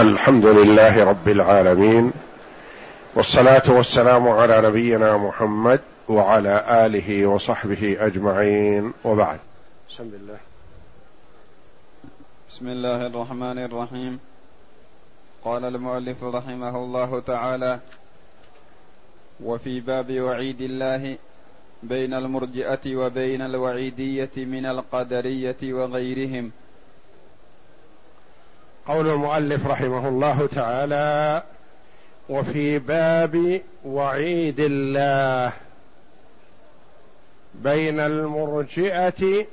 الحمد لله رب العالمين والصلاة والسلام على نبينا محمد وعلى آله وصحبه أجمعين وبعد. بسم الله. بسم الله الرحمن الرحيم. قال المؤلف رحمه الله تعالى وفي باب وعيد الله بين المرجئة وبين الوعيدية من القدرية وغيرهم قول المؤلف رحمه الله تعالى وفي باب وعيد الله بين المرجئة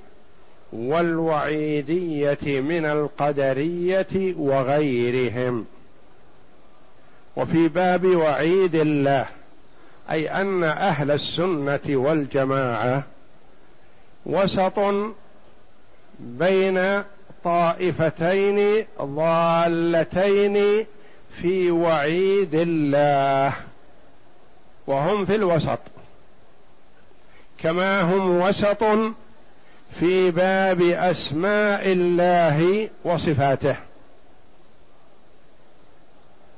والوعيدية من القدرية وغيرهم وفي باب وعيد الله أي أن أهل السنة والجماعة وسط بين طائفتين ضالتين في وعيد الله وهم في الوسط. كما هم وسط في باب أسماء الله وصفاته.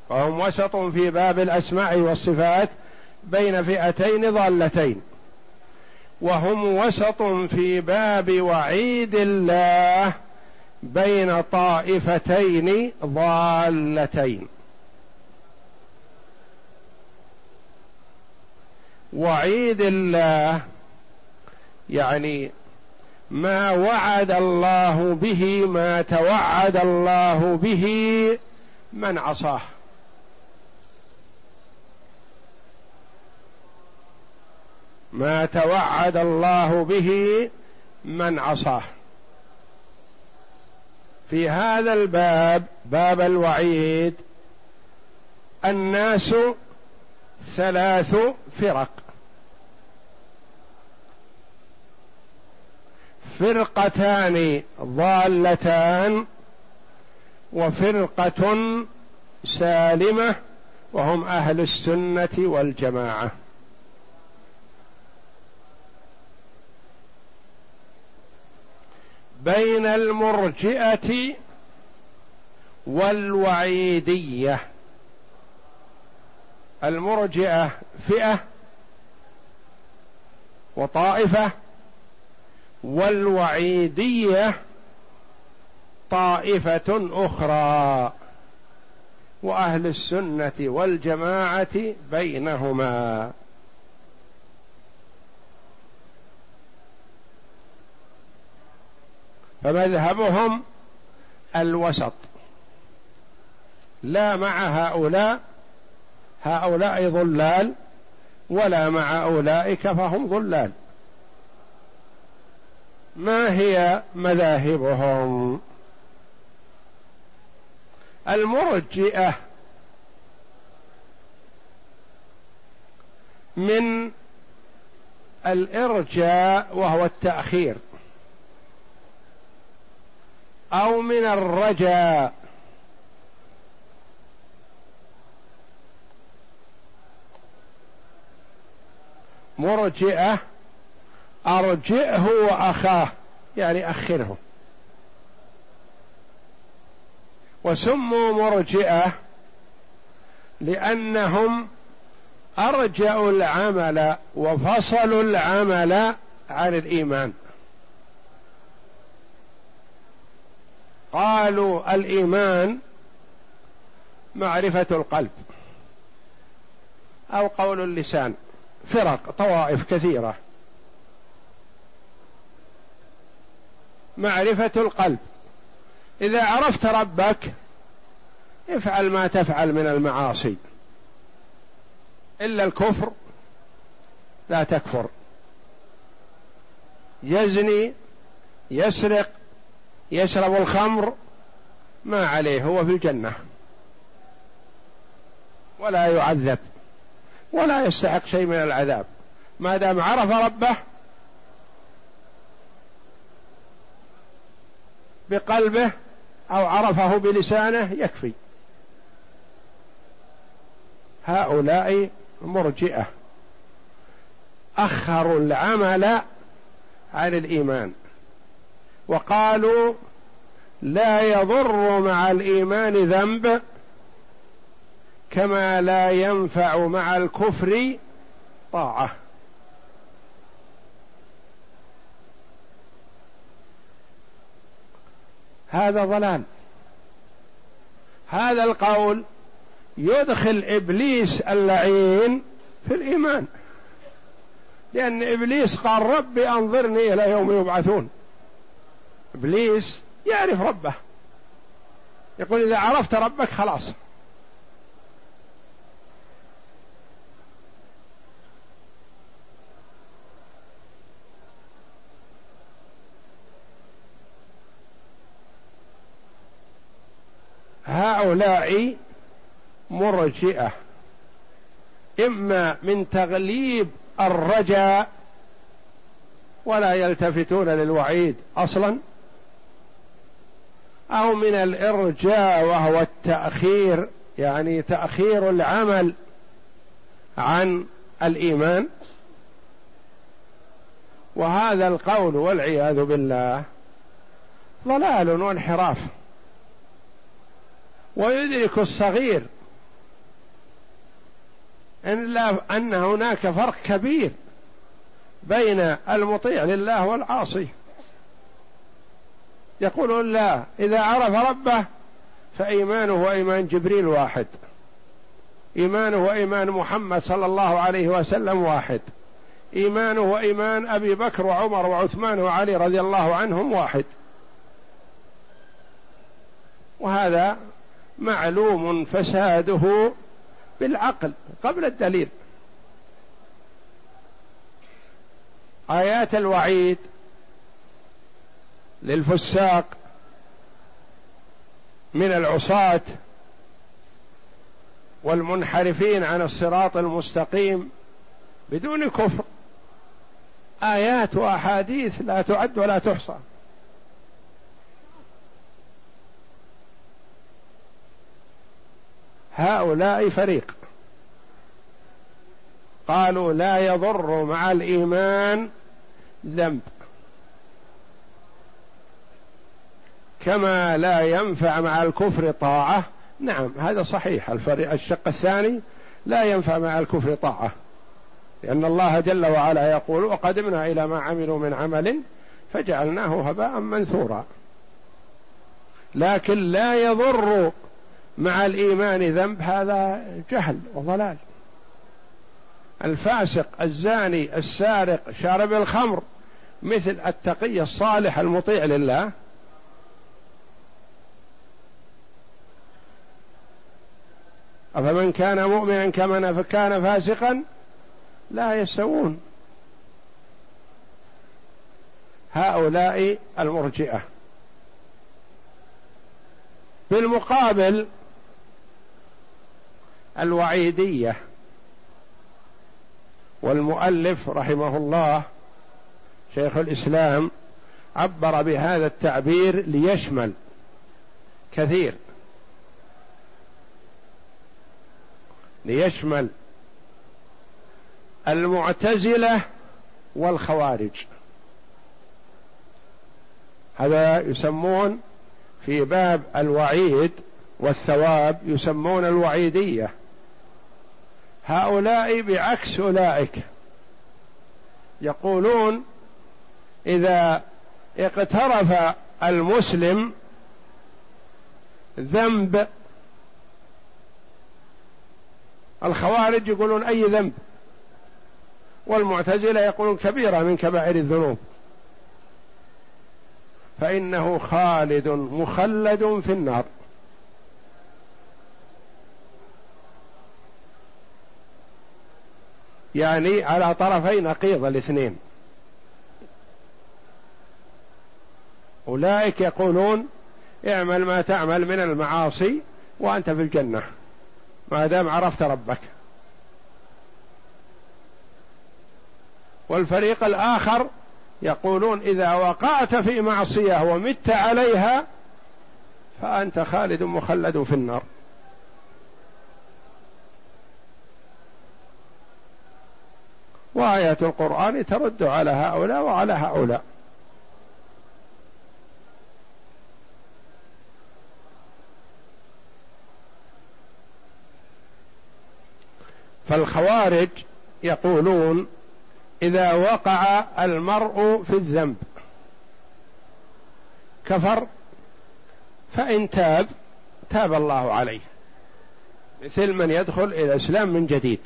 وهم وسط في باب الأسماء والصفات بين فئتين ضالتين. وهم وسط في باب وعيد الله بين طائفتين ضالتين. وعيد الله يعني ما وعد الله به ما توعد الله به من عصاه. ما توعد الله به من عصاه. في هذا الباب باب الوعيد الناس ثلاث فرق. فرقتان ضالتان وفرقة سالمة وهم أهل السنة والجماعة. بين المرجئة والوعيدية. المرجئة فئة وطائفة والوعيدية طائفة أخرى. وأهل السنة والجماعة بينهما. فمذهبهم الوسط. لا مع هؤلاء هؤلاء ضلال ولا مع أولئك فهم ضلال. ما هي مذاهبهم؟ المرجئة من الإرجاء وهو التأخير. أو من الرجاء مرجئة أرجئه وأخاه يعني أخره. وسموا مرجئة لأنهم أرجأوا العمل وفصلوا العمل عن الإيمان. قالوا الإيمان معرفة القلب أو قول اللسان فرق طوائف كثيرة. معرفة القلب. إذا عرفت ربك افعل ما تفعل من المعاصي. إلا الكفر لا تكفر. يزني يسرق يشرب الخمر ما عليه هو في الجنة. ولا يعذب ولا يستحق شيء من العذاب. ما دام عرف ربه بقلبه أو عرفه بلسانه يكفي. هؤلاء مرجئة. أخروا العمل عن الإيمان. وقالوا لا يضر مع الإيمان ذنب كما لا ينفع مع الكفر طاعة. هذا ضلال. هذا القول يدخل إبليس اللعين في الإيمان. لأن إبليس قال ربي أنظرني إلى يوم يبعثون. إبليس يعرف ربه. يقول إذا عرفت ربك خلاص. هؤلاء مرجئة. إما من تغليب الرجاء ولا يلتفتون للوعيد أصلا أو من الإرجاء وهو التأخير يعني تأخير العمل عن الإيمان. وهذا القول والعياذ بالله ضلال وانحراف. ويدرك الصغير إن لا أن هناك فرق كبير بين المطيع لله والعاصي. يقول لا إذا عرف ربه فإيمانه وإيمان جبريل واحد. إيمانه وإيمان محمد صلى الله عليه وسلم واحد. إيمانه وإيمان أبي بكر وعمر وعثمان وعلي رضي الله عنهم واحد. وهذا معلوم فساده بالعقل قبل الدليل. آيات الوعيد للفساق من العصاة والمنحرفين عن الصراط المستقيم بدون كفر. آيات وأحاديث لا تعد ولا تحصى. هؤلاء فريق. قالوا لا يضر مع الإيمان ذنب. كما لا ينفع مع الكفر طاعة. نعم هذا صحيح. الفريق الشق الثاني لا ينفع مع الكفر طاعة. لأن الله جل وعلا يقول وقدمنا إلى ما عملوا من عمل فجعلناه هباء منثورا. لكن لا يضر مع الإيمان ذنب هذا جهل وضلال. الفاسق الزاني السارق شارب الخمر مثل التقي الصالح المطيع لله أفمن كان مؤمنا كمن كان فاسقا لا يستوون. هؤلاء المرجئة. بالمقابل الوعيدية. والمؤلف رحمه الله شيخ الإسلام عبر بهذا التعبير ليشمل كثير. ليشمل المعتزلة والخوارج. هذا يسمون في باب الوعيد والثواب يسمون الوعيدية. هؤلاء بعكس أولئك. يقولون إذا اقترف المسلم ذنب الخوارج يقولون أي ذنب. والمعتزلة يقولون كبيرة من كبائر الذنوب. فإنه خالد مخلد في النار. يعني على طرفي نقيض الاثنين. أولئك يقولون اعمل ما تعمل من المعاصي وأنت في الجنة. ما دام عرفت ربك. والفريق الآخر يقولون إذا وقعت في معصية ومت عليها فأنت خالد مخلد في النار. وآيات القرآن ترد على هؤلاء وعلى هؤلاء. فالخوارج يقولون إذا وقع المرء في الذنب كفر فإن تاب تاب الله عليه. مثل من يدخل إلى الإسلام من جديد.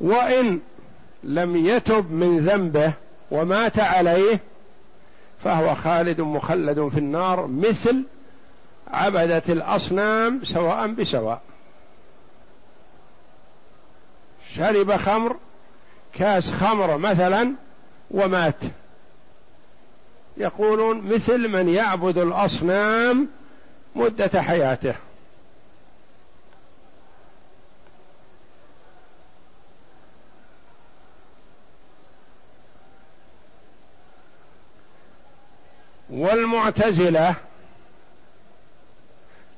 وإن لم يتب من ذنبه ومات عليه فهو خالد مخلد في النار مثل عبدة الأصنام سواء بسواء. شرب خمر كاس خمر مثلا ومات. يقولون مثل من يعبد الأصنام مدة حياته. والمعتزلة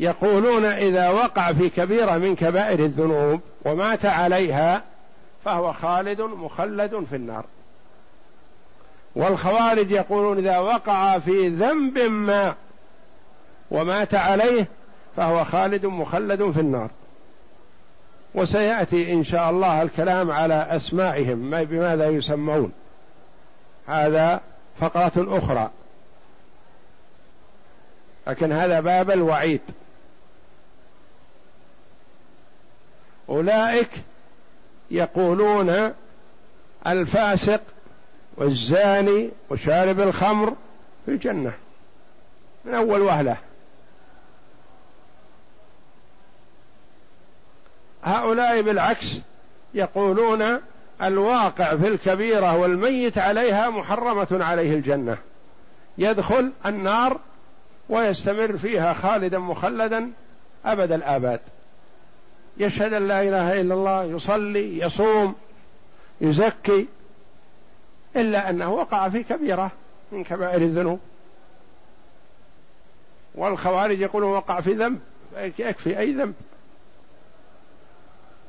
يقولون إذا وقع في كبيرة من كبائر الذنوب ومات عليها فهو خالد مخلد في النار. والخوارج يقولون إذا وقع في ذنب ما ومات عليه فهو خالد مخلد في النار. وسيأتي إن شاء الله الكلام على أسمائهم بماذا يسمون. هذا فقرة أخرى. لكن هذا باب الوعيد. أولئك يقولون الفاسق والزاني وشارب الخمر في الجنة. من أول وهلة. هؤلاء بالعكس يقولون الواقع في الكبيرة والميت عليها محرمة عليه الجنة. يدخل النار ويستمر فيها خالدا مخلدا أبد الآباد. يشهد أن لا إله إلا الله يصلي يصوم يزكي إلا أنه وقع في كبيرة من كبائر الذنوب. والخوارج يقولون وقع في ذنب يكفي أي ذنب.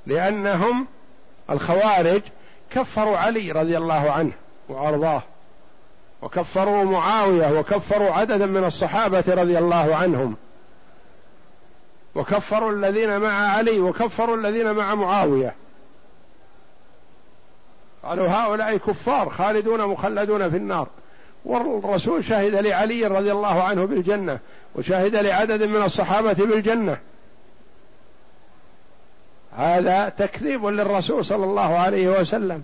لأنهم الخوارج كفروا علي رضي الله عنه وأرضاه وكفروا معاوية وكفروا عددا من الصحابة رضي الله عنهم. وكفروا الذين مع علي وكفروا الذين مع معاوية. قالوا هؤلاء كفار خالدون مخلدون في النار. والرسول شهد لعلي رضي الله عنه بالجنة وشهد لعدد من الصحابة بالجنة. هذا تكذيب للرسول صلى الله عليه وسلم.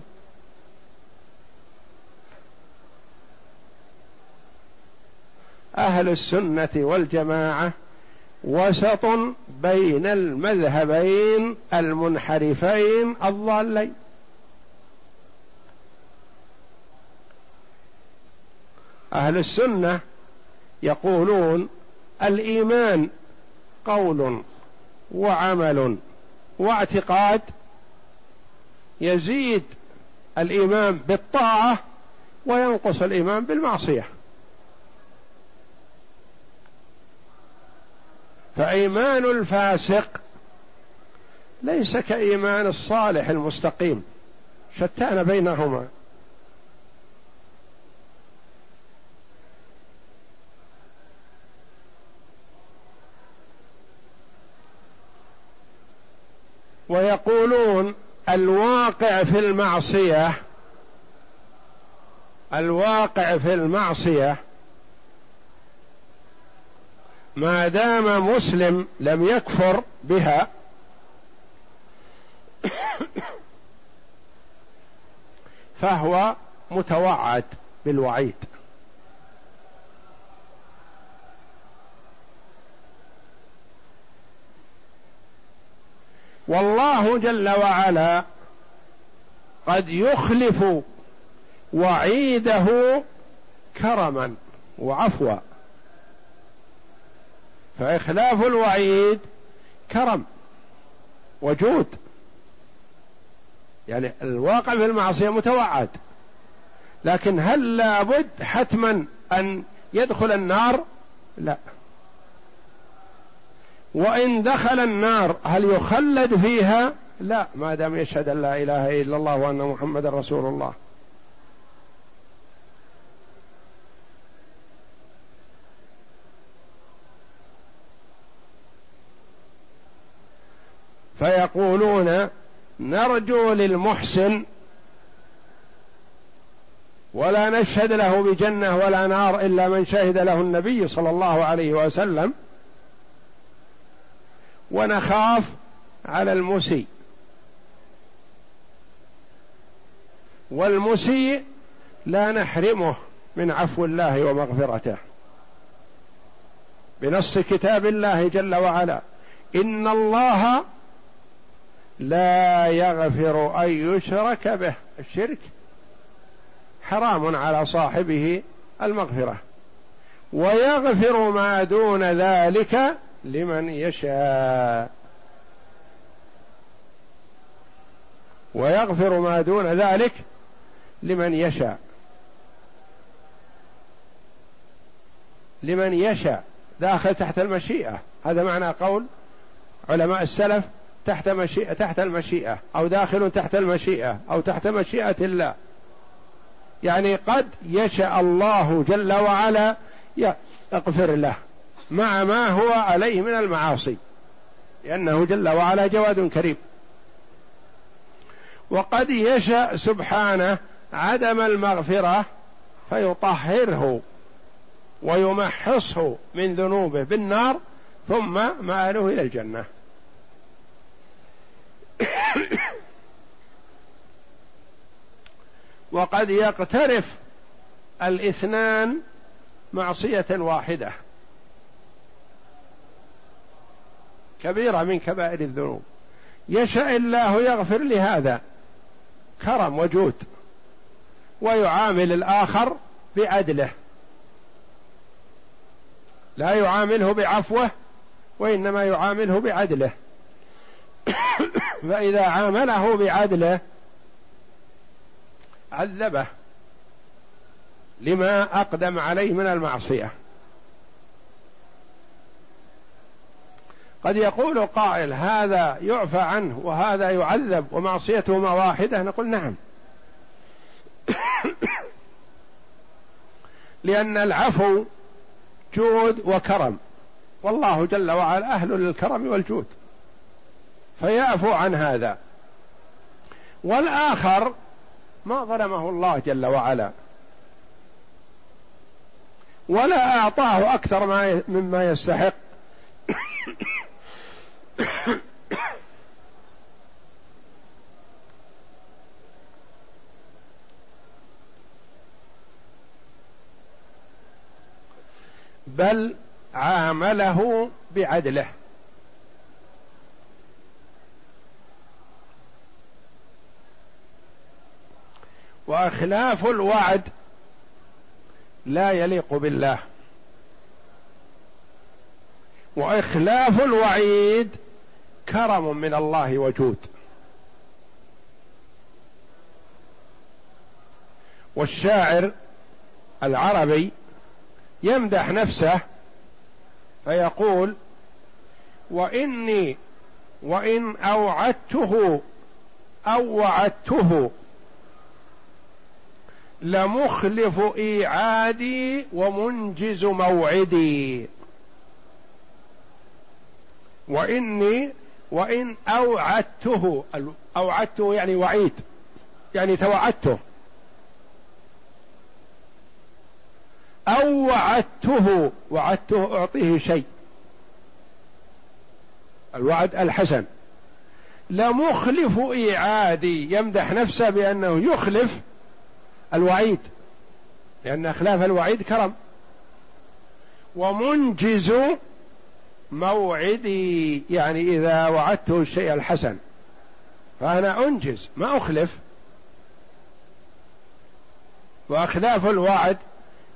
أهل السنة والجماعة وسط بين المذهبين المنحرفين الضالين. أهل السنة يقولون الإيمان قول وعمل واعتقاد. يزيد الإيمان بالطاعة وينقص الإيمان بالمعصية. فإيمان الفاسق ليس كإيمان الصالح المستقيم. شتان بينهما. ويقولون الواقع في المعصية الواقع في المعصية ما دام مسلم لم يكفر بها فهو متوعد بالوعيد. والله جل وعلا قد يخلف وعيده كرما وعفوا. فإخلاف الوعيد كرم وجود. يعني الواقع في المعصية متوعد. لكن هل لابد حتما أن يدخل النار؟ لا. وإن دخل النار هل يخلد فيها؟ لا. ما دام يشهد أن لا إله إلا الله وأن محمد رسول الله. فيقولون نرجو للمحسن ولا نشهد له بجنة ولا نار إلا من شهد له النبي صلى الله عليه وسلم ونخاف على المسيء. والمسيء لا نحرمه من عفو الله ومغفرته. بنص كتاب الله جل وعلا. إن الله لا يغفر أن يشرك به. الشرك حرام على صاحبه المغفرة. ويغفر ما دون ذلك لمن يشاء. ويغفر ما دون ذلك لمن يشاء. لمن يشاء. داخل تحت المشيئة. هذا معنى قول علماء السلف تحت مشيئة تحت المشيئة أو داخل تحت المشيئة أو تحت مشيئة الله. يعني قد يشاء الله جل وعلا يغفر له مع ما هو عليه من المعاصي لأنه جل وعلا جواد كريم. وقد يشاء سبحانه عدم المغفرة فيطهره ويمحصه من ذنوبه بالنار ثم مآله إلى الجنة. وقد يقترف الاثنان معصية واحدة. كبيرة من كبائر الذنوب. يشاء الله يغفر لهذا كرم وجود ويعامل الآخر بعدله. لا يعامله بعفوة وإنما يعامله بعدله. فإذا عامله بعدله عذبه لما أقدم عليه من المعصية. قد يقول قائل هذا يعفى عنه وهذا يعذب ومعصيتهما واحدة نقول نعم. لأن العفو جود وكرم. والله جل وعلا أهل للكرم والجود. فيعفو عن هذا. والآخر ما ظلمه الله جل وعلا. ولا أعطاه أكثر ما مما يستحق. بل عامله بعدله. وأخلاف الوعد لا يليق بالله. وإخلاف الوعيد كرم من الله وجود. والشاعر العربي يمدح نفسه فيقول وإني وإن أوعدته أو وعدته لمخلف إيعادي ومنجز موعدي. واني وإن اوعدته أوعدته يعني وعيد. يعني توعدته. أو وعدته وعدته أعطيه شيء. الوعد الحسن. لمخلف إيعادي. يمدح نفسه بأنه يخلف الوعيد لأن إخلاف الوعيد كرم. ومنجز موعدي يعني إذا وعدته الشيء الحسن. فأنا أنجز ما أخلف. وأخلاف الوعد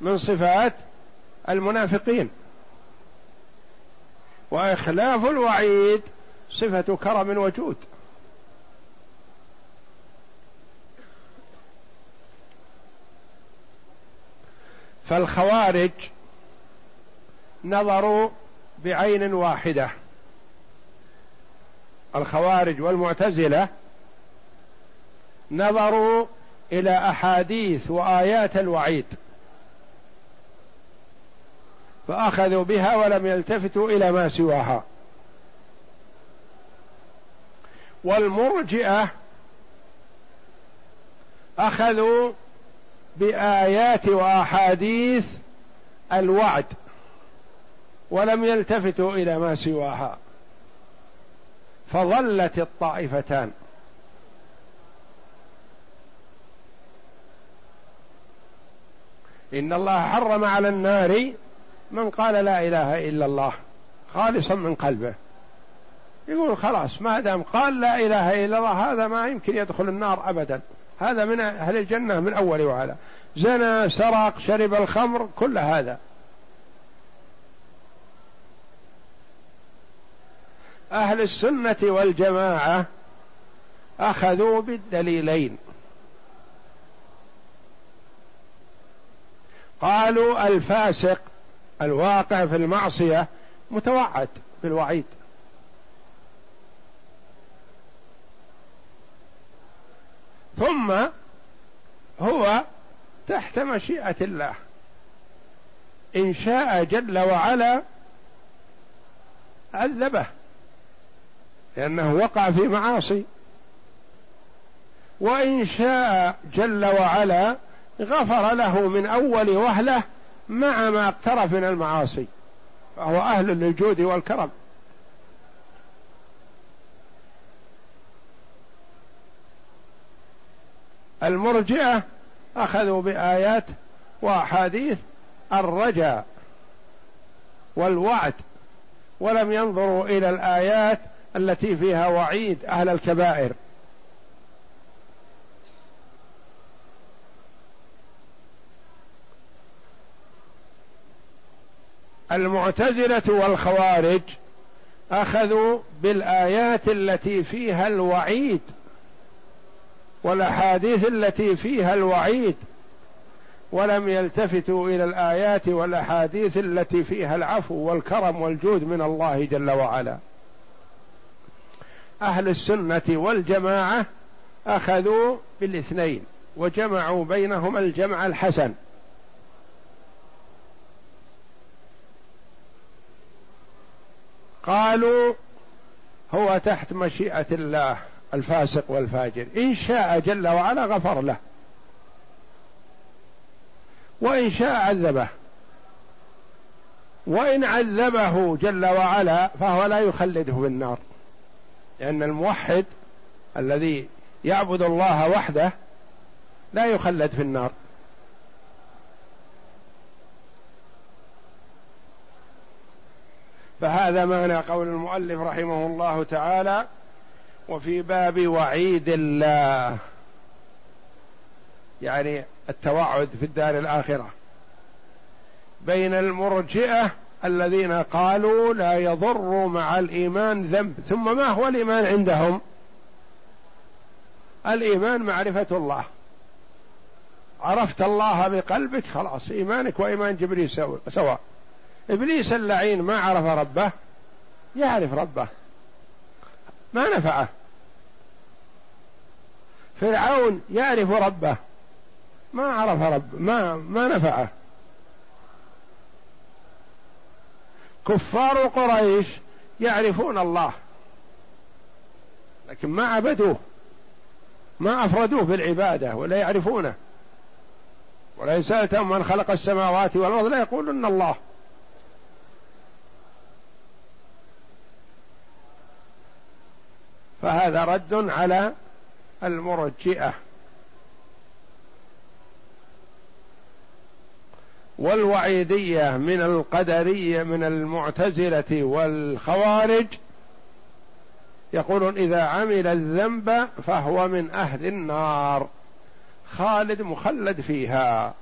من صفات المنافقين. وأخلاف الوعيد صفة كرم وجود. فالخوارج نظروا بعين واحدة. الخوارج والمعتزلة نظروا إلى أحاديث وآيات الوعيد. فأخذوا بها ولم يلتفتوا إلى ما سواها. والمرجئة أخذوا بآيات وأحاديث الوعد ولم يلتفتوا إلى ما سواها فظلت الطائفتان. إن الله حرم على النار من قال لا إله إلا الله خالصا من قلبه. يقول خلاص ما دام قال لا إله إلا الله هذا ما يمكن يدخل النار ابدا. هذا من أهل الجنة من أول وعلى. زنى سرق شرب الخمر كل هذا. أهل السنة والجماعة أخذوا بالدليلين. قالوا الفاسق الواقع في المعصية متوعد بالوعيد. ثم هو تحت مشيئة الله. إن شاء جل وعلا عذبه لأنه وقع في معاصي. وإن شاء جل وعلا غفر له من أول وهلة مع ما اقترف من المعاصي فهو أهل للجود والكرم. المرجئة أخذوا بآيات وأحاديث الرجاء والوعد ولم ينظروا إلى الآيات التي فيها وعيد أهل الكبائر. المعتزلة والخوارج أخذوا بالآيات التي فيها الوعيد والأحاديث التي فيها الوعيد ولم يلتفتوا إلى الآيات والأحاديث التي فيها العفو والكرم والجود من الله جل وعلا. أهل السنة والجماعة أخذوا بالاثنين وجمعوا بينهما الجمع الحسن. قالوا هو تحت مشيئة الله. الفاسق والفاجر. إن شاء جل وعلا غفر له. وإن شاء عذبه. وإن عذبه جل وعلا فهو لا يخلده في النار لأن الموحد الذي يعبد الله وحده لا يخلد في النار. فهذا معنى قول المؤلف رحمه الله تعالى وفي باب وعيد الله. يعني التوعد في الدار الآخرة. بين المرجئة الذين قالوا لا يضر مع الإيمان ذنب ثم ما هو الإيمان عندهم؟ الإيمان معرفة الله. عرفت الله بقلبك خلاص إيمانك وإيمان جبريل سواء إبليس اللعين ما عرف ربه يعرف ربه. ما نفعه. فرعون يعرف ربه. ما عرف رب ما ما نفعه. كفار قريش يعرفون الله. لكن ما عبدوه. ما أفردوه بالعباده ولا يعرفونه. ولئن سالتهم من خلق السماوات والأرض لا يقولون الله. فهذا رد على المرجئة. والوعيدية من القدرية من المعتزلة والخوارج يقولون إذا عمل الذنب فهو من أهل النار خالد مخلد فيها.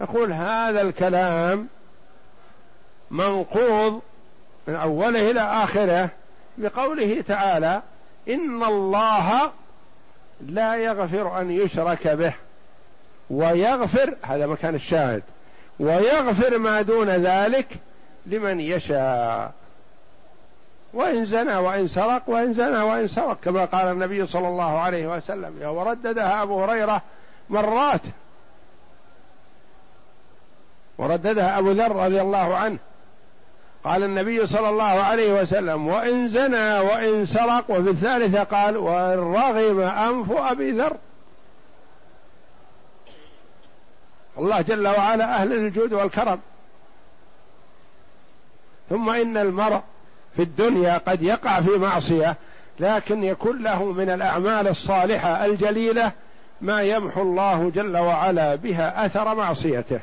يقول هذا الكلام منقوض من أوله إلى آخره. بقوله تعالى إن الله لا يغفر أن يشرك به ويغفر هذا مكان الشاهد ويغفر ما دون ذلك لمن يشاء. وإن زنى وإن سرق وإن زنى وإن سرق كما قال النبي صلى الله عليه وسلم ورددها أبو هريرة مرات ورددها أبو ذر رضي الله عنه قال النبي صلى الله عليه وسلم وإن زنى وإن سرق. وفي الثالثة قال وإن رغم أنف أبي ذر. الله جل وعلا أهل الجود والكرم. ثم إن المرء في الدنيا قد يقع في معصية لكن يكون له من الأعمال الصالحة الجليلة ما يمحو الله جل وعلا بها أثر معصيته.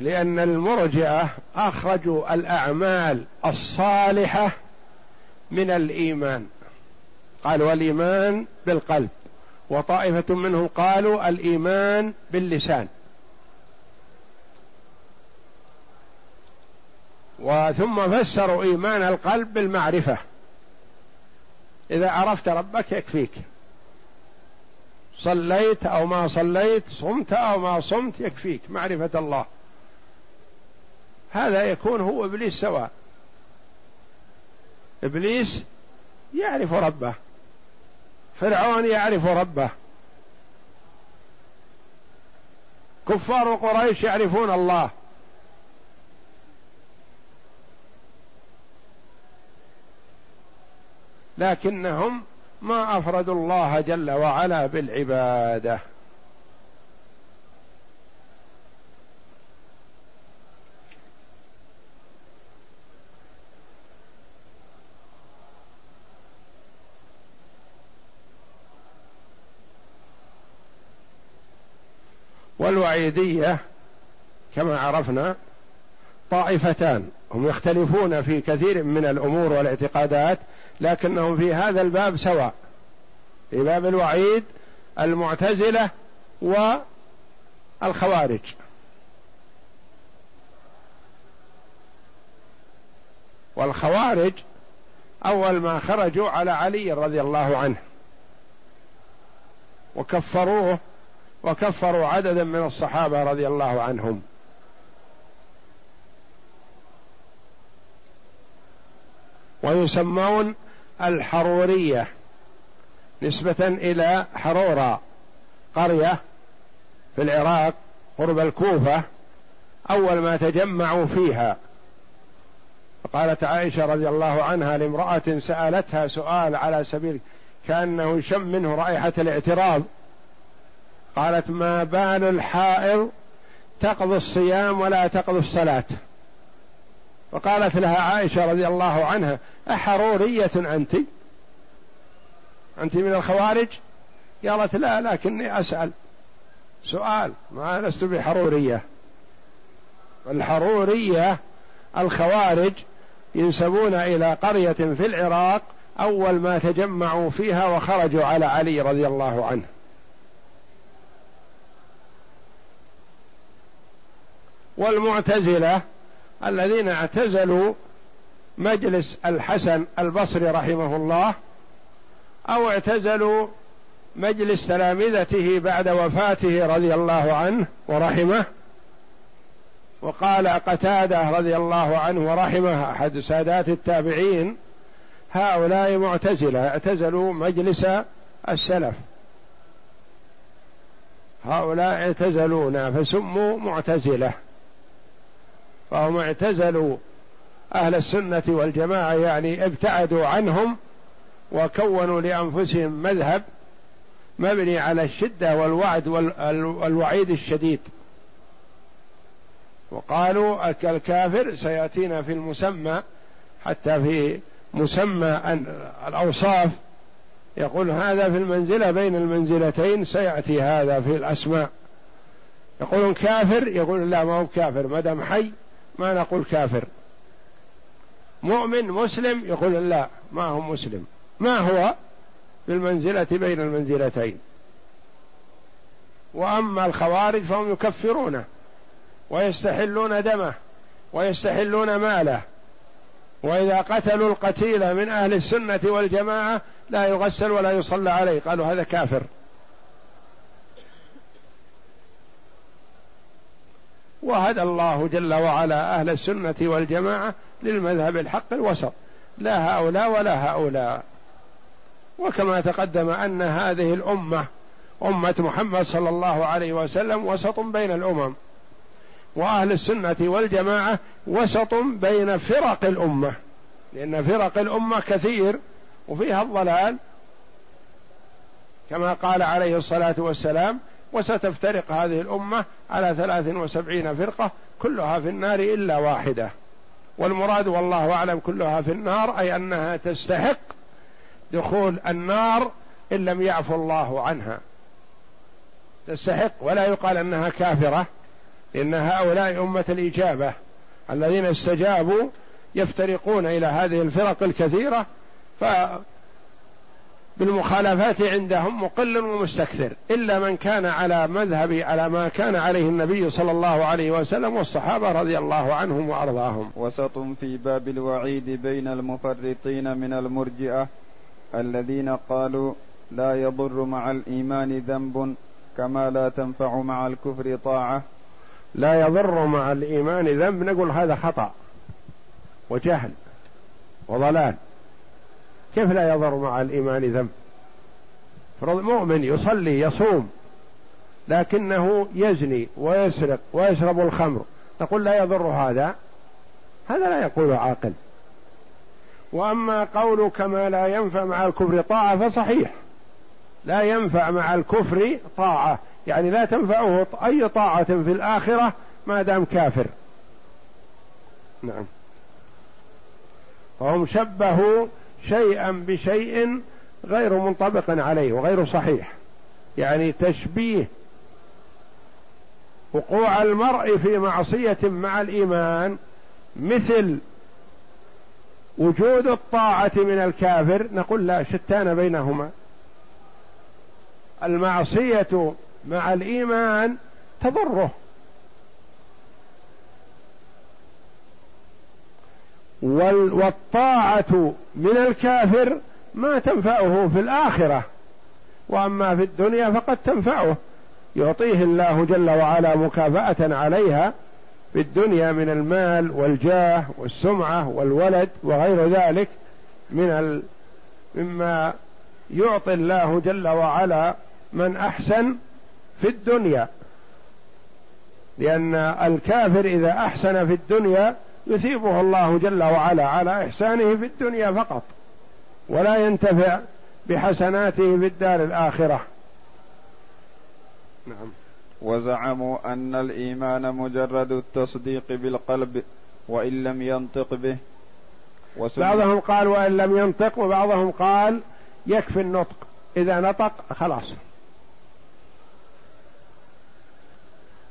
لأن المرجئة أخرجوا الأعمال الصالحة من الإيمان. قالوا الإيمان بالقلب. وطائفة منهم قالوا الإيمان باللسان. وثم فسروا إيمان القلب بالمعرفة. إذا عرفت ربك يكفيك. صليت أو ما صليت صمت أو ما صمت يكفيك. معرفة الله. هذا يكون هو إبليس سواء. إبليس يعرف ربه. فرعون يعرف ربه. كفار قريش يعرفون الله. لكنهم ما أفردوا الله جل وعلا بالعبادة. والوعيدية كما عرفنا طائفتان هم يختلفون في كثير من الأمور والاعتقادات لكنهم في هذا الباب سواء في باب الوعيد المعتزلة والخوارج. والخوارج أول ما خرجوا على علي رضي الله عنه وكفروه وكفروا عددا من الصحابة رضي الله عنهم. ويسمون الحرورية نسبة إلى حرورة قرية في العراق قرب الكوفة أول ما تجمعوا فيها. فقالت عائشة رضي الله عنها لامرأة سألتها سؤال على سبيل كأنه يشم منه رائحة الاعتراض. قالت ما بال الحائض تقضي الصيام ولا تقضي الصلاة. وقالت لها عائشة رضي الله عنها أحرورية أنت؟ أنت من الخوارج؟ قالت لا لكني أسأل. سؤال ما لست بحرورية. الحرورية الخوارج ينسبون إلى قرية في العراق أول ما تجمعوا فيها وخرجوا على علي رضي الله عنه. والمعتزلة الذين اعتزلوا مجلس الحسن البصري رحمه الله أو اعتزلوا مجلس تلامذته بعد وفاته رضي الله عنه ورحمه. وقال قتادة رضي الله عنه ورحمه أحد سادات التابعين هؤلاء معتزلة اعتزلوا مجلس السلف. هؤلاء اعتزلونا فسموا معتزلة. فهم اعتزلوا أهل السنة والجماعة يعني ابتعدوا عنهم وكونوا لأنفسهم مذهب مبني على الشدة والوعد والوعيد الشديد. وقالوا الكافر سيأتينا في المسمى حتى في مسمى الأوصاف. يقول هذا في المنزلة بين المنزلتين سيأتي هذا في الأسماء. يقولون كافر يقول لا ما هو كافر ما دام حي ما نقول كافر. مؤمن مسلم يقول لا ما هو مسلم. ما هو؟ بالمنزلة بين المنزلتين. وأما الخوارج فهم يكفرونه ويستحلون دمه ويستحلون ماله. وإذا قتلوا القتيل من أهل السنة والجماعة لا يغسل ولا يصلى عليه. قالوا هذا كافر. وهدى الله جل وعلا أهل السنة والجماعة للمذهب الحق الوسط. لا هؤلاء ولا هؤلاء. وكما تقدم أن هذه الأمة أمة محمد صلى الله عليه وسلم وسط بين الأمم. وأهل السنة والجماعة وسط بين فرق الأمة. لأن فرق الأمة كثير وفيها الضلال. كما قال عليه الصلاة والسلام وستفترق هذه الأمة على ثلاث وسبعين فرقة كلها في النار إلا واحدة. والمراد والله أعلم كلها في النار أي أنها تستحق دخول النار إن لم يعفو الله عنها. تستحق ولا يقال أنها كافرة إن هؤلاء أمة الإجابة. الذين استجابوا يفترقون إلى هذه الفرق الكثيرة ف بالمخالفات عندهم مقل ومستكثر إلا من كان على مذهب على ما كان عليه النبي صلى الله عليه وسلم والصحابة رضي الله عنهم وأرضاهم. وسط في باب الوعيد بين المفرطين من المرجئة الذين قالوا لا يضر مع الإيمان ذنب كما لا تنفع مع الكفر طاعة. لا يضر مع الإيمان ذنب نقول هذا خطأ وجهل وضلال. كيف لا يضر مع الإيمان ذنب؟ مؤمن يصلي يصوم لكنه يزني ويسرق ويشرب الخمر نقول لا يضر هذا؟ هذا لا يقول عاقل. وأما قول كما لا ينفع مع الكفر طاعة فصحيح. لا ينفع مع الكفر طاعة يعني لا تنفعه أي طاعة في الآخرة ما دام كافر. نعم. فهم شبهوا شيئا بشيء غير منطبق عليه وغير صحيح. يعني تشبيه وقوع المرء في معصية مع الإيمان مثل وجود الطاعة من الكافر نقول لا شتان بينهما. المعصية مع الإيمان تضره. والطاعة من الكافر ما تنفعه في الآخرة. وأما في الدنيا فقد تنفعه. يعطيه الله جل وعلا مكافأة عليها في الدنيا من المال والجاه والسمعة والولد وغير ذلك من ال... مما يعطي الله جل وعلا من أحسن في الدنيا. لأن الكافر إذا أحسن في الدنيا يثيبه الله جل وعلا على إحسانه في الدنيا فقط ولا ينتفع بحسناته في الدار الآخرة. نعم. وزعموا أن الإيمان مجرد التصديق بالقلب وإن لم ينطق به. بعضهم قال وإن لم ينطق وبعضهم قال يكفي النطق. إذا نطق خلاص.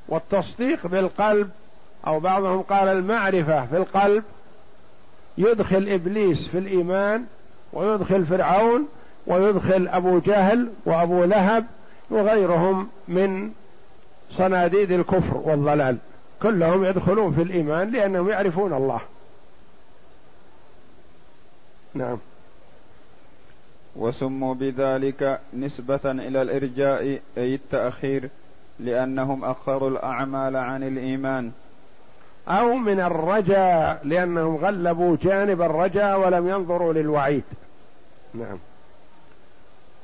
والتصديق بالقلب أو بعضهم قال المعرفة في القلب يدخل إبليس في الإيمان ويدخل فرعون ويدخل أبو جهل وأبو لهب وغيرهم من صناديد الكفر والضلال. كلهم يدخلون في الإيمان لأنهم يعرفون الله. نعم. وسموا بذلك نسبة إلى الإرجاء أي التأخير لأنهم أخروا الأعمال عن الإيمان. أو من الرجاء لأنهم غلبوا جانب الرجاء ولم ينظروا للوعيد. نعم.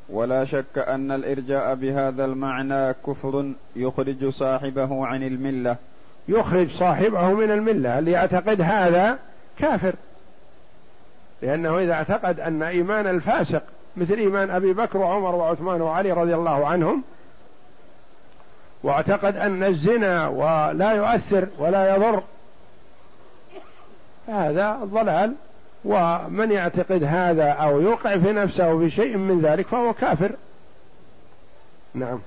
ولا شك أن الإرجاء بهذا المعنى كفر يخرج صاحبه عن الملة. يخرج صاحبه من الملة. اللي يعتقد هذا كافر. لأنه إذا اعتقد أن إيمان الفاسق مثل إيمان أبي بكر وعمر وعثمان وعلي رضي الله عنهم واعتقد أن الزنا ولا يؤثر ولا يضر هذا ضلال ومن يعتقد هذا أو يوقع في نفسه بشيء من ذلك فهو كافر. نعم.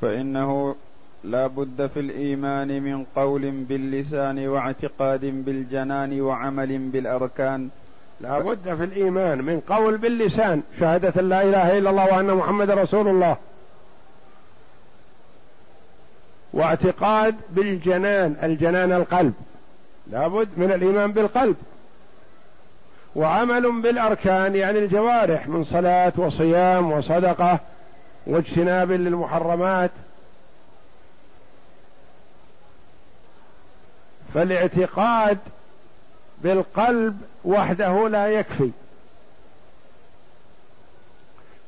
فإنه لا بد في الإيمان من قول باللسان واعتقاد بالجنان وعمل بالأركان. لا بد في الإيمان من قول باللسان شهادة لا إله إلا الله وأن محمد رسول الله. واعتقاد بالجنان الجنان القلب. لابد من الإيمان بالقلب. وعمل بالأركان يعني الجوارح من صلاة وصيام وصدقة واجتناب للمحرمات. فالاعتقاد بالقلب وحده لا يكفي.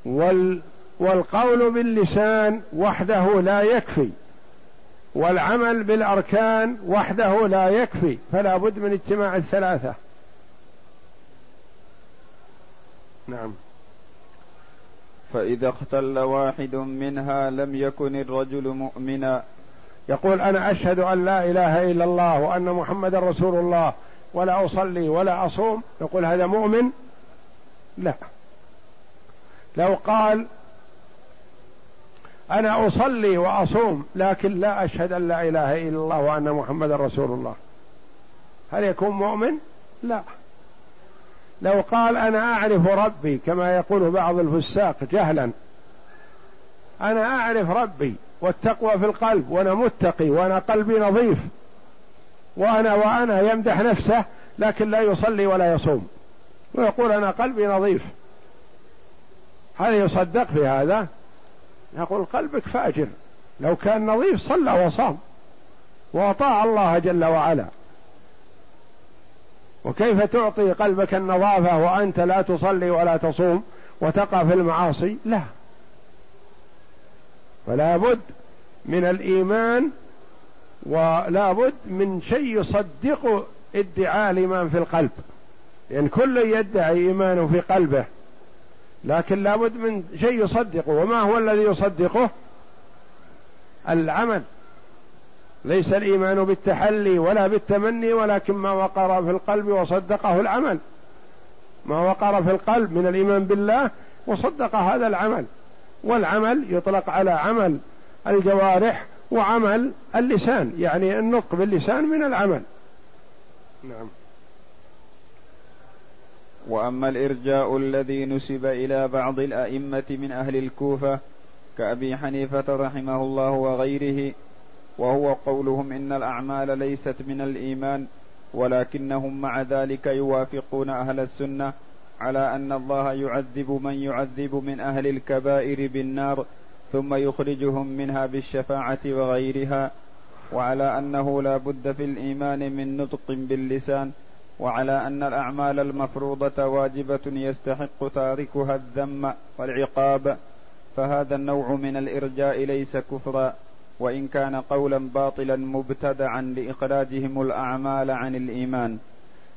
وال والقول باللسان وحده لا يكفي. والعمل بالأركان وحده لا يكفي فلا بد من اجتماع الثلاثة. نعم. فإذا اختل واحد منها لم يكن الرجل مؤمنا. يقول أنا أشهد أن لا إله إلا الله وأن محمد رسول الله ولا أصلي ولا أصوم. يقول هذا مؤمن؟ لا. لو قال أنا أصلي وأصوم لكن لا أشهد أن لا إله إلا الله وأن محمد رسول الله. هل يكون مؤمن؟ لا. لو قال أنا أعرف ربي كما يقول بعض الفساق جهلا. أنا أعرف ربي والتقوى في القلب وأنا متقي وأنا قلبي نظيف. وأنا وأنا يمدح نفسه لكن لا يصلي ولا يصوم. ويقول أنا قلبي نظيف. هل يصدق في هذا؟ يقول قلبك فاجر. لو كان نظيف صلى وصام. وأطاع الله جل وعلا. وكيف تعطي قلبك النظافة وأنت لا تصلي ولا تصوم وتقع في المعاصي؟ لا. فلا بد من الإيمان ولا بد من شيء يصدق ادعاء الإيمان في القلب. لأن كل يدعي إيمانه في قلبه. لكن لا بد من شيء يصدقه. وما هو الذي يصدقه؟ العمل. ليس الإيمان بالتحلي ولا بالتمني ولكن ما وقر في القلب وصدقه العمل. ما وقر في القلب من الإيمان بالله وصدق هذا العمل. والعمل يطلق على عمل الجوارح وعمل اللسان يعني النطق باللسان من العمل. نعم. وأما الإرجاء الذي نسب إلى بعض الأئمة من أهل الكوفة كأبي حنيفة رحمه الله وغيره وهو قولهم إن الأعمال ليست من الإيمان ولكنهم مع ذلك يوافقون أهل السنة على أن الله يعذب من يعذب من أهل الكبائر بالنار ثم يخرجهم منها بالشفاعة وغيرها وعلى أنه لا بد في الإيمان من نطق باللسان وعلى أن الأعمال المفروضة واجبة يستحق تاركها الذم والعقاب فهذا النوع من الإرجاء ليس كفرا وإن كان قولا باطلا مبتدعا لإخراجهم الأعمال عن الإيمان.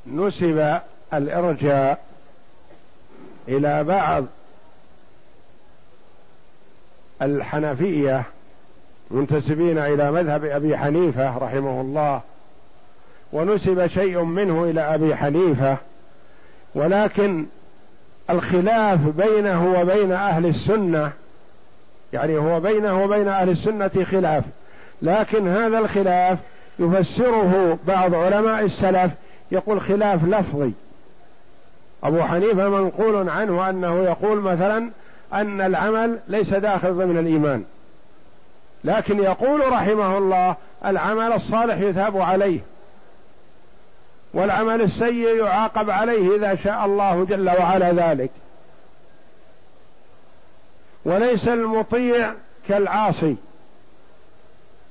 نسب الإرجاء إلى بعض الحنفية منتسبين إلى مذهب أبي حنيفة رحمه الله ونسب شيء منه إلى أبي حنيفة ولكن الخلاف بينه وبين أهل السنة يعني هو بينه وبين أهل السنة خلاف لكن هذا الخلاف يفسره بعض علماء السلف يقول خلاف لفظي. أبو حنيفة منقول عنه أنه يقول مثلا أن العمل ليس داخل ضمن الإيمان لكن يقول رحمه الله العمل الصالح يثاب عليه. والعمل السيء يعاقب عليه إذا شاء الله جل وعلا ذلك. وليس المطيع كالعاصي.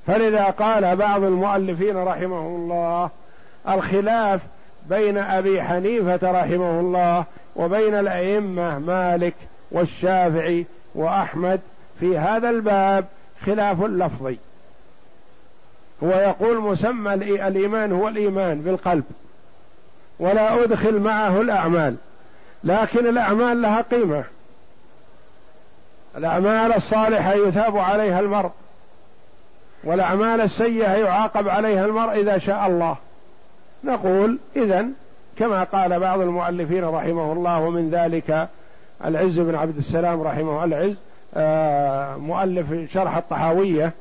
فلذا قال بعض المؤلفين رحمه الله الخلاف بين أبي حنيفة رحمه الله وبين الأئمة مالك والشافعي وأحمد في هذا الباب خلاف لفظي. هو يقول مسمى الإيمان هو الإيمان بالقلب. ولا أدخل معه الأعمال. لكن الأعمال لها قيمة. الأعمال الصالحة يثاب عليها المرء. والأعمال السيئة يعاقب عليها المرء إذا شاء الله. نقول إذا كما قال بعض المؤلفين رحمه الله ومن ذلك العز بن عبد السلام رحمه العز آه، مؤلف شرح الطحاوية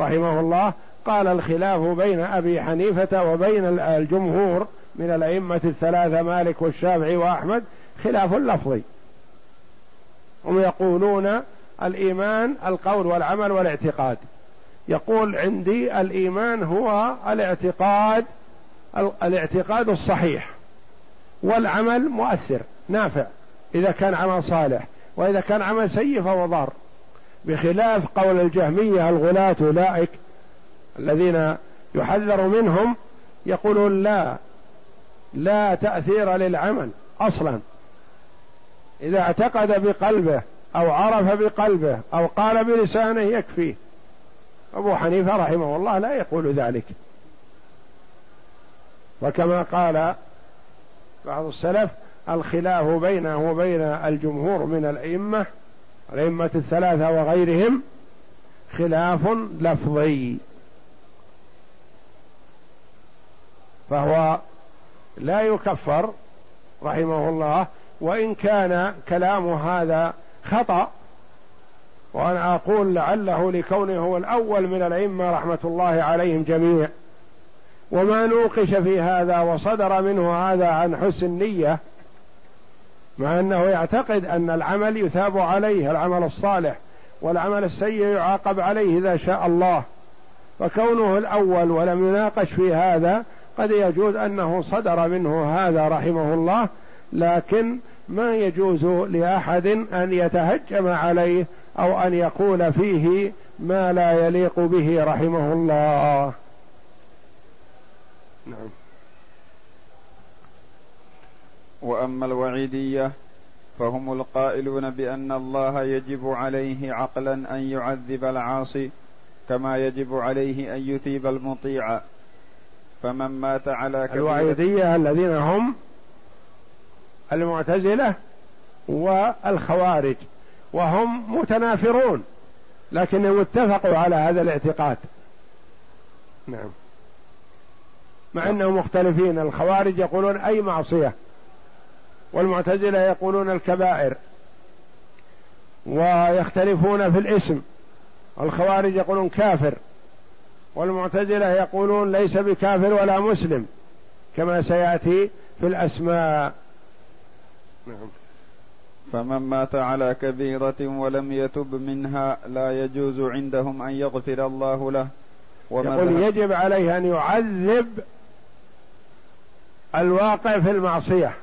رحمه الله قال الخلاف بين أبي حنيفة وبين الجمهور من الأئمة الثلاثة مالك والشافعي وأحمد خلاف لفظي. هم يقولون الإيمان القول والعمل والاعتقاد. يقول عندي الإيمان هو الاعتقاد الاعتقاد الصحيح والعمل مؤثر نافع إذا كان عمل صالح وإذا كان عمل سيء فهو ضار. بخلاف قول الجهمية الغلاة أولئك الذين يحذر منهم يقولون لا لا تأثير للعمل أصلا. إذا اعتقد بقلبه أو عرف بقلبه أو قال بلسانه يكفيه أبو حنيفة رحمه الله لا يقول ذلك. وكما قال بعض السلف الخلاف بينه وبين الجمهور من الأئمة الأئمة الثلاثة وغيرهم خلاف لفظي. فهو لا يكفر رحمه الله وإن كان كلام هذا خطأ وأنا أقول لعله لكونه هو الأول من الأئمة رحمة الله عليهم جميع. وما نوقش في هذا وصدر منه هذا عن حسن نية مع أنه يعتقد أن العمل يثاب عليه العمل الصالح والعمل السيء يعاقب عليه إذا شاء الله. فكونه الأول ولم يناقش في هذا قد يجوز أنه صدر منه هذا رحمه الله لكن ما يجوز لأحد أن يتهجم عليه أو أن يقول فيه ما لا يليق به رحمه الله. نعم. وأما الوعيدية فهم القائلون بأن الله يجب عليه عقلا أن يعذب العاصي كما يجب عليه أن يثيب المطيع. فمن مات على كبيرة الوعيدية الذين هم المعتزلة والخوارج وهم متنافرون لكنهم اتفقوا على هذا الاعتقاد. نعم. مع أنهم مختلفين الخوارج يقولون أي معصية والمعتزلة يقولون الكبائر ويختلفون في الاسم الخوارج يقولون كافر. والمعتزلة يقولون ليس بكافر ولا مسلم كما سيأتي في الأسماء. نعم. فمن مات على كبيرة ولم يتب منها لا يجوز عندهم أن يغفر الله له. يقول يجب عليه أن يعذب الواقع في المعصية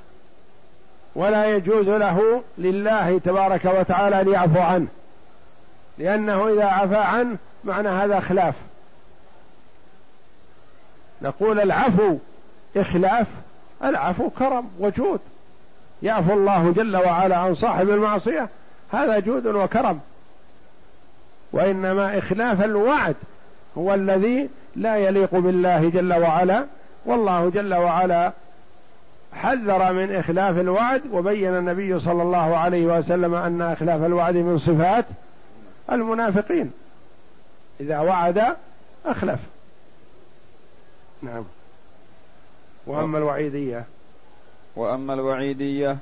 ولا يجوز له لله تبارك وتعالى أن يعفو عنه لأنه إذا عفى عنه معنى هذا خلاف. نقول العفو إخلاف العفو كرم وجود. يعفو الله جل وعلا عن صاحب المعصية هذا جود وكرم. وإنما إخلاف الوعد هو الذي لا يليق بالله جل وعلا والله جل وعلا حذر من إخلاف الوعد وبين النبي صلى الله عليه وسلم أن إخلاف الوعد من صفات المنافقين. إذا وعد أخلف. نعم. وأما الوعيدية؟ وأما الوعيدية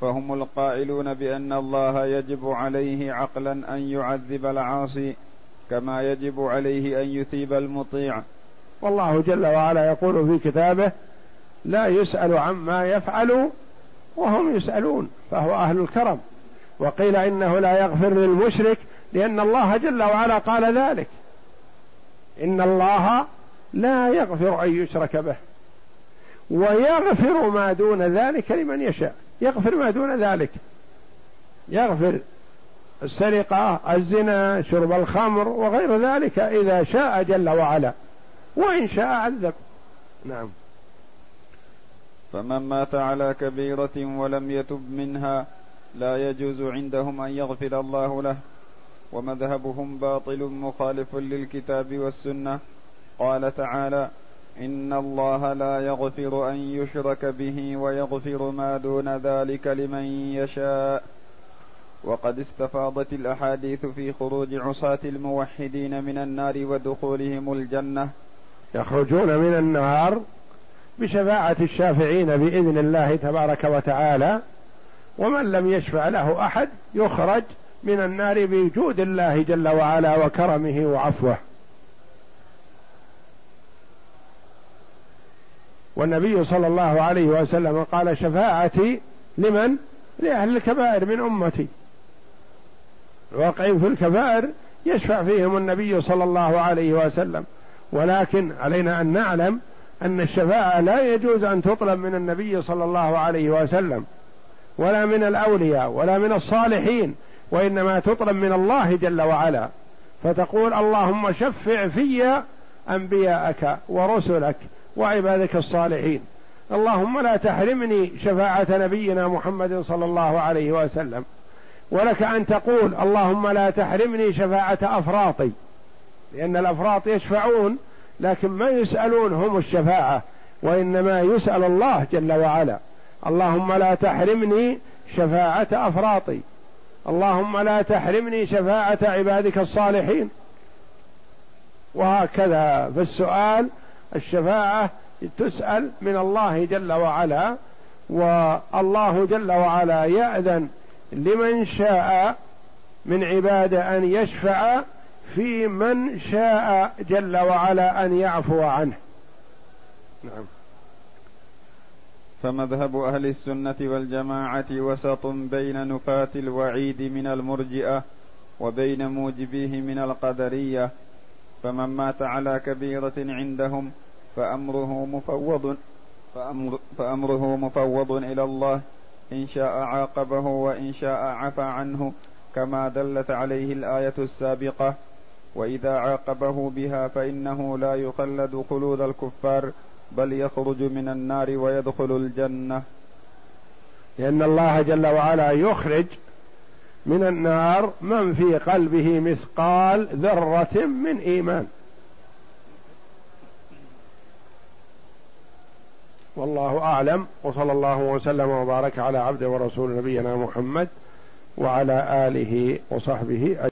فهم القائلون بأن الله يجب عليه عقلا أن يعذب العاصي كما يجب عليه أن يثيب المطيع. والله جل وعلا يقول في كتابه لا يسأل عما يفعل وهم يسألون فهو أهل الكرم. وقيل إنه لا يغفر للمشرك لأن الله جل وعلا قال ذلك. إن الله لا يغفر أن يشرك به. ويغفر ما دون ذلك لمن يشاء. يغفر ما دون ذلك. يغفر السرقة الزنا شرب الخمر وغير ذلك إذا شاء جل وعلا. وإن شاء عذب. نعم. فمن مات على كبيرة ولم يتب منها لا يجوز عندهم أن يغفر الله له. ومذهبهم باطل مخالف للكتاب والسنة. قال تعالى إن الله لا يغفر أن يشرك به ويغفر ما دون ذلك لمن يشاء. وقد استفاضت الأحاديث في خروج عصاة الموحدين من النار ودخولهم الجنة. يخرجون من النار بشفاعة الشافعين بإذن الله تبارك وتعالى ومن لم يشفع له أحد يخرج من النار بوجود الله جل وعلا وكرمه وعفوه. والنبي صلى الله عليه وسلم قال شفاعتي لمن؟ لأهل الكبائر من أمتي. الواقعين في الكبائر يشفع فيهم النبي صلى الله عليه وسلم. ولكن علينا أن نعلم أن الشفاعة لا يجوز أن تطلب من النبي صلى الله عليه وسلم. ولا من الأولياء ولا من الصالحين وإنما تطلب من الله جل وعلا. فتقول اللهم شفع في أنبياءك ورسلك وعبادك الصالحين. اللهم لا تحرمني شفاعة نبينا محمد صلى الله عليه وسلم. ولك أن تقول اللهم لا تحرمني شفاعة أفراطي. لأن الأفراط يشفعون لكن ما يسألون هم الشفاعة وإنما يسأل الله جل وعلا. اللهم لا تحرمني شفاعة أفراطي. اللهم لا تحرمني شفاعة عبادك الصالحين. وهكذا في السؤال الشفاعة تسأل من الله جل وعلا والله جل وعلا يأذن لمن شاء من عباده أن يشفع في من شاء جل وعلا أن يعفو عنه. نعم. فمذهب أهل السنة والجماعة وسط بين نفاة الوعيد من المرجئة وبين موجبيه من القدرية فمن مات على كبيرة عندهم فأمره مفوض فأمر فأمره مفوض إلى الله. إن شاء عاقبه وإن شاء عفى عنه كما دلت عليه الآية السابقة. وإذا عاقبه بها فإنه لا يخلد خلود الكفار بل يخرج من النار ويدخل الجنة. لأن الله جل وعلا يخرج من النار من في قلبه مثقال ذرة من إيمان. والله أعلم وصلى الله وسلم وبارك على عبد ورسول نبينا محمد وعلى آله وصحبه أجمعين.